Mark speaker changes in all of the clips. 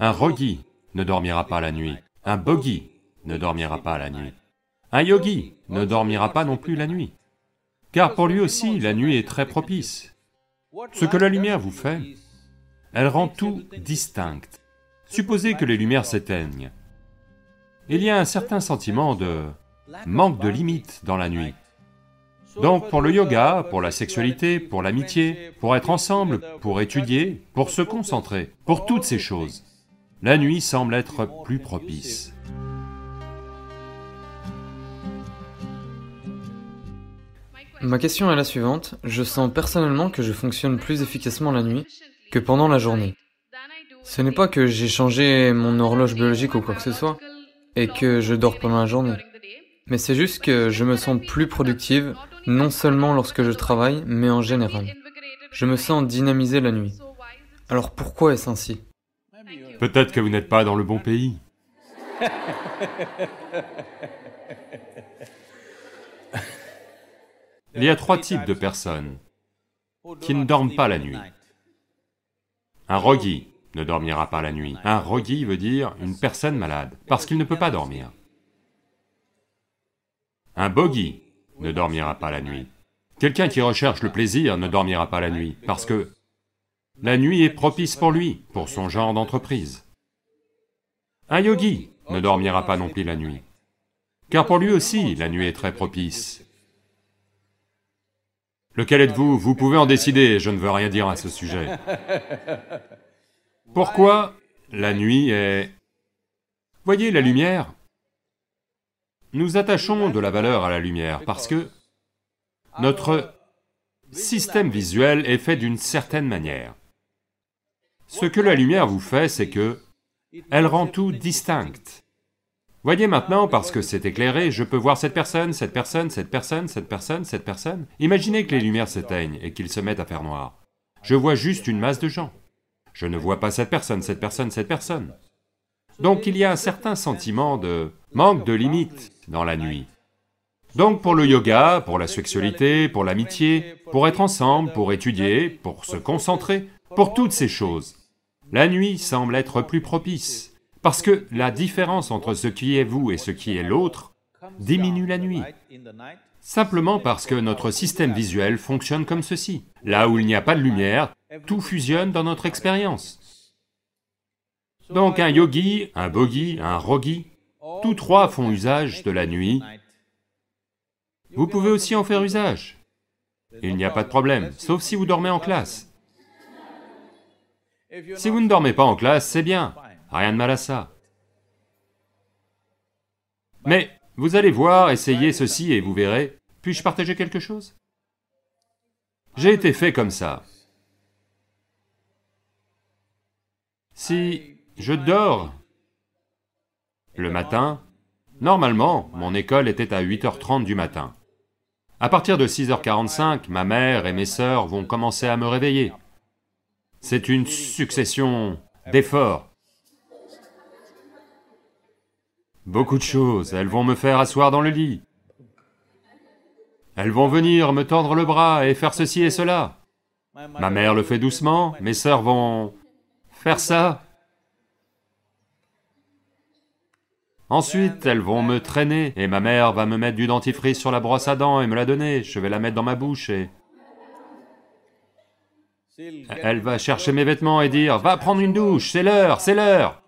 Speaker 1: Un rogi ne dormira pas la nuit, un bogi ne dormira pas la nuit. Un yogi ne dormira pas non plus la nuit, car pour lui aussi la nuit est très propice. Ce que la lumière vous fait, elle rend tout distinct. Supposez que les lumières s'éteignent. Il y a un certain sentiment de manque de limite dans la nuit. Donc pour le yoga, pour la sexualité, pour l'amitié, pour être ensemble, pour étudier, pour se concentrer, pour toutes ces choses, la nuit semble être plus propice.
Speaker 2: Ma question est la suivante. Je sens personnellement que je fonctionne plus efficacement la nuit que pendant la journée. Ce n'est pas que j'ai changé mon horloge biologique ou quoi que ce soit, et que je dors pendant la journée. Mais c'est juste que je me sens plus productive, non seulement lorsque je travaille, mais en général. Je me sens dynamisé la nuit. Alors pourquoi est-ce ainsi?
Speaker 1: Peut-être que vous n'êtes pas dans le bon pays. Il y a trois types de personnes qui ne dorment pas la nuit. Un rogi ne dormira pas la nuit. Un rogi veut dire une personne malade, parce qu'il ne peut pas dormir. Un bogi ne dormira pas la nuit. Quelqu'un qui recherche le plaisir ne dormira pas la nuit, parce que la nuit est propice pour lui, pour son genre d'entreprise. Un yogi ne dormira pas non plus la nuit, car pour lui aussi, la nuit est très propice. Lequel êtes-vous? Vous pouvez en décider, je ne veux rien dire à ce sujet. Pourquoi la nuit est... Voyez la lumière Nous attachons de la valeur à la lumière parce que notre système visuel est fait d'une certaine manière. Ce que la lumière vous fait, c'est que elle rend tout distinct. Voyez maintenant, parce que c'est éclairé, je peux voir cette personne, cette personne, cette personne, cette personne, cette personne. Imaginez que les lumières s'éteignent et qu'ils se mettent à faire noir. Je vois juste une masse de gens. Je ne vois pas cette personne, cette personne, cette personne. Donc il y a un certain sentiment de manque de limite dans la nuit. Donc pour le yoga, pour la sexualité, pour l'amitié, pour être ensemble, pour étudier, pour se concentrer, pour toutes ces choses, la nuit semble être plus propice, parce que la différence entre ce qui est vous et ce qui est l'autre diminue la nuit, simplement parce que notre système visuel fonctionne comme ceci. Là où il n'y a pas de lumière, tout fusionne dans notre expérience. Donc un yogi, un bogi, un rogi, tous trois font usage de la nuit. Vous pouvez aussi en faire usage. Il n'y a pas de problème, sauf si vous dormez en classe. Si vous ne dormez pas en classe, c'est bien, rien de mal à ça. Mais vous allez voir, essayez ceci et vous verrez, puis-je partager quelque chose? J'ai été fait comme ça. Si je dors le matin, normalement, mon école était à 8h30 du matin. À partir de 6h45, ma mère et mes sœurs vont commencer à me réveiller. C'est une succession d'efforts. Beaucoup de choses, elles vont me faire asseoir dans le lit. Elles vont venir me tordre le bras et faire ceci et cela. Ma mère le fait doucement, mes sœurs vont faire ça. Ensuite, elles vont me traîner, et ma mère va me mettre du dentifrice sur la brosse à dents et me la donner, je vais la mettre dans ma bouche et... Elle va chercher mes vêtements et dire « Va prendre une douche, c'est l'heure, c'est l'heure !»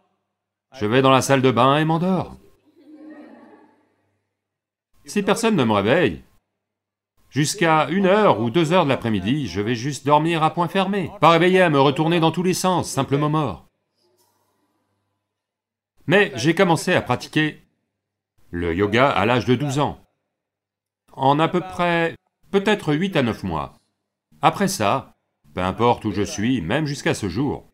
Speaker 1: Je vais dans la salle de bain et m'endors. Si personne ne me réveille, jusqu'à une heure ou deux heures de l'après-midi, je vais juste dormir à point fermé, pas réveillé à me retourner dans tous les sens, simplement mort. Mais j'ai commencé à pratiquer le yoga à l'âge de 12 ans, en à peu près, peut-être 8 à 9 mois. Après ça, peu importe où je suis, même jusqu'à ce jour.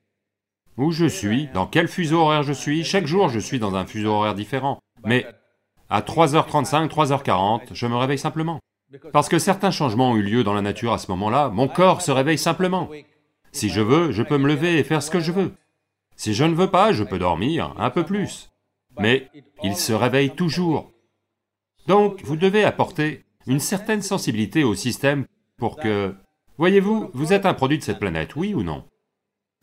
Speaker 1: Où je suis, dans quel fuseau horaire je suis, chaque jour je suis dans un fuseau horaire différent. Mais à 3h35, 3h40, je me réveille simplement. Parce que certains changements ont eu lieu dans la nature à ce moment-là, mon corps se réveille simplement. Si je veux, je peux me lever et faire ce que je veux. Si je ne veux pas, je peux dormir un peu plus. Mais il se réveille toujours. Donc, vous devez apporter une certaine sensibilité au système pour que Voyez-vous, vous êtes un produit de cette planète, oui ou non?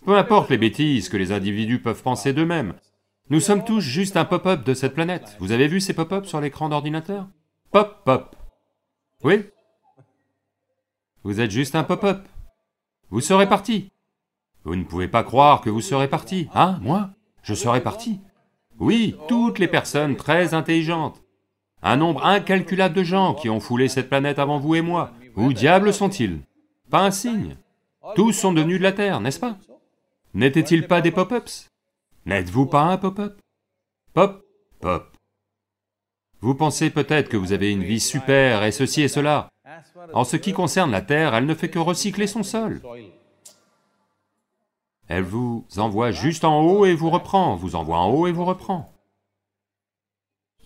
Speaker 1: Peu importe les bêtises que les individus peuvent penser d'eux-mêmes, nous sommes tous juste un pop-up de cette planète. Vous avez vu ces pop-up sur l'écran d'ordinateur? Pop, pop. Oui? Vous êtes juste un pop-up. Vous serez parti. Vous ne pouvez pas croire que vous serez parti, hein, moi? Je serai parti. Oui, toutes les personnes très intelligentes. Un nombre incalculable de gens qui ont foulé cette planète avant vous et moi. Où diable sont-ils? Pas un signe. Tous sont devenus de la Terre, n'est-ce pas? N'étaient-ils pas des pop-ups? N'êtes-vous pas un pop-up? Pop, pop. Vous pensez peut-être que vous avez une vie super et ceci et cela. En ce qui concerne la Terre, elle ne fait que recycler son sol. Elle vous envoie juste en haut et vous reprend, vous envoie en haut et vous reprend.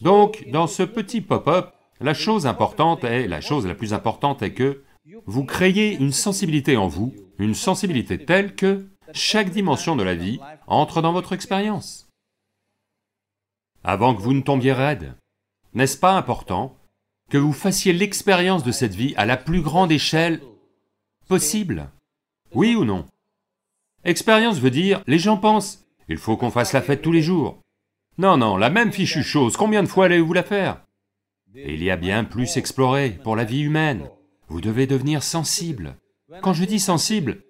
Speaker 1: Donc, dans ce petit pop-up, la chose importante est, la chose la plus importante est que vous créez une sensibilité en vous, une sensibilité telle que chaque dimension de la vie entre dans votre expérience. Avant que vous ne tombiez raide, n'est-ce pas important que vous fassiez l'expérience de cette vie à la plus grande échelle possible? Oui ou non? Expérience veut dire, les gens pensent, il faut qu'on fasse la fête tous les jours. Non, non, la même fichue chose, combien de fois allez-vous la faire? Il y a bien plus exploré pour la vie humaine. Vous devez devenir sensible. Quand je dis sensible,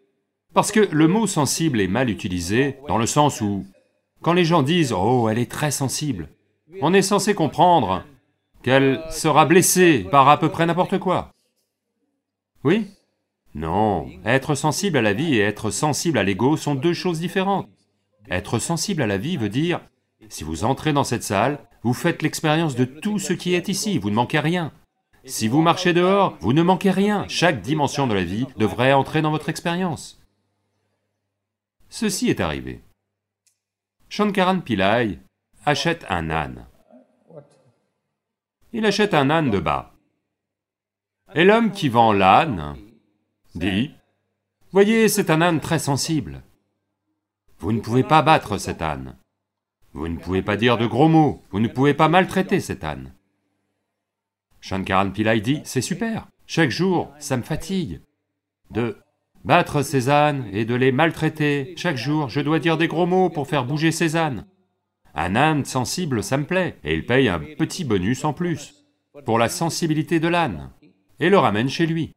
Speaker 1: parce que le mot sensible est mal utilisé, dans le sens où, quand les gens disent « Oh, elle est très sensible », on est censé comprendre qu'elle sera blessée par à peu près n'importe quoi. Oui? Non, être sensible à la vie et être sensible à l'ego sont deux choses différentes. Être sensible à la vie veut dire, si vous entrez dans cette salle, vous faites l'expérience de tout ce qui est ici, vous ne manquez rien. Si vous marchez dehors, vous ne manquez rien, chaque dimension de la vie devrait entrer dans votre expérience. Ceci est arrivé. Shankaran Pillai achète un âne. Il achète un âne de bas. Et l'homme qui vend l'âne dit, « Voyez, c'est un âne très sensible. Vous ne pouvez pas battre cet âne. Vous ne pouvez pas dire de gros mots, vous ne pouvez pas maltraiter cet âne. » Shankaran Pillai dit, « C'est super, chaque jour, ça me fatigue de battre ces ânes et de les maltraiter. Chaque jour, je dois dire des gros mots pour faire bouger ces ânes. Un âne sensible, ça me plaît, et il paye un petit bonus en plus, pour la sensibilité de l'âne, et le ramène chez lui.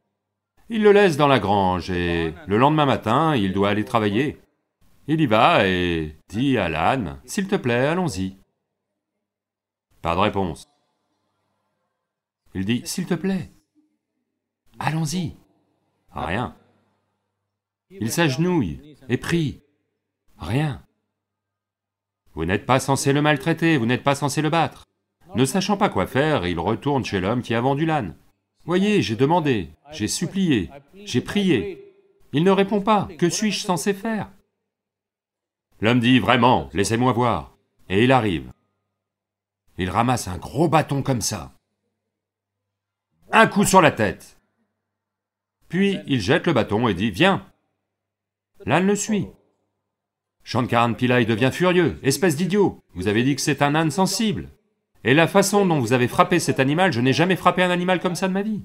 Speaker 1: Il le laisse dans la grange, et le lendemain matin, il doit aller travailler. Il y va et dit à l'âne, « S'il te plaît, allons-y. » Pas de réponse. Il dit, « S'il te plaît, allons-y. » Rien. Il s'agenouille et prie. Rien. Vous n'êtes pas censé le maltraiter, vous n'êtes pas censé le battre. Ne sachant pas quoi faire, il retourne chez l'homme qui a vendu l'âne. Voyez, j'ai demandé, j'ai supplié, j'ai prié. Il ne répond pas, que suis-je censé faire? L'homme dit, vraiment, laissez-moi voir. Et il arrive. Il ramasse un gros bâton comme ça. Un coup sur la tête. Puis il jette le bâton et dit, viens. L'âne le suit. Shankaran Pillai devient furieux. Espèce d'idiot, vous avez dit que c'est un âne sensible. Et la façon dont vous avez frappé cet animal, je n'ai jamais frappé un animal comme ça de ma vie.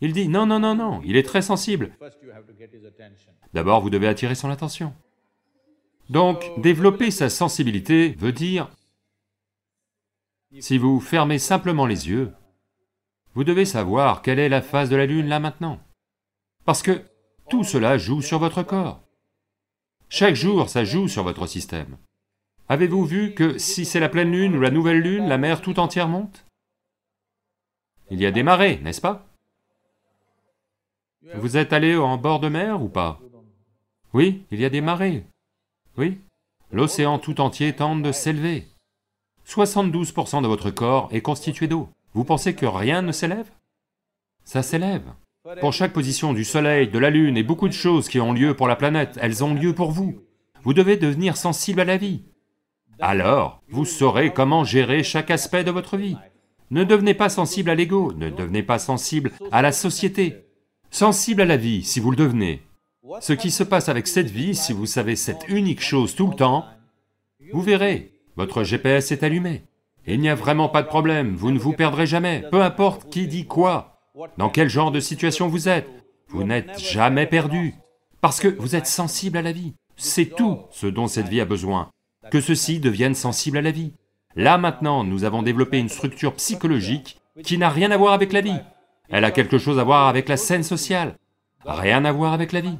Speaker 1: Il dit, non, non, non, non, il est très sensible. D'abord, vous devez attirer son attention. Donc, développer sa sensibilité veut dire, si vous fermez simplement les yeux, vous devez savoir quelle est la phase de la lune là maintenant. Parce que tout cela joue sur votre corps. Chaque jour, ça joue sur votre système. Avez-vous vu que si c'est la pleine lune ou la nouvelle lune, la mer tout entière monte? Il y a des marées, n'est-ce pas? Vous êtes allé en bord de mer ou pas? Oui, il y a des marées. Oui, l'océan tout entier tente de s'élever. 72% de votre corps est constitué d'eau. Vous pensez que rien ne s'élève? Ça s'élève. Pour chaque position du Soleil, de la Lune et beaucoup de choses qui ont lieu pour la planète, elles ont lieu pour vous. Vous devez devenir sensible à la vie. Alors, vous saurez comment gérer chaque aspect de votre vie. Ne devenez pas sensible à l'ego, ne devenez pas sensible à la société. Sensible à la vie, si vous le devenez. Ce qui se passe avec cette vie, si vous savez cette unique chose tout le temps, vous verrez, votre GPS est allumé. Il n'y a vraiment pas de problème, vous ne vous perdrez jamais, peu importe qui dit quoi. Dans quel genre de situation vous êtes Vous n'êtes jamais perdu, parce que vous êtes sensible à la vie. c'est tout ce dont cette vie a besoin, que ceci devienne sensible à la vie. Là maintenant, nous avons développé une structure psychologique qui n'a rien à voir avec la vie. Elle a quelque chose à voir avec la scène sociale, rien à voir avec la vie.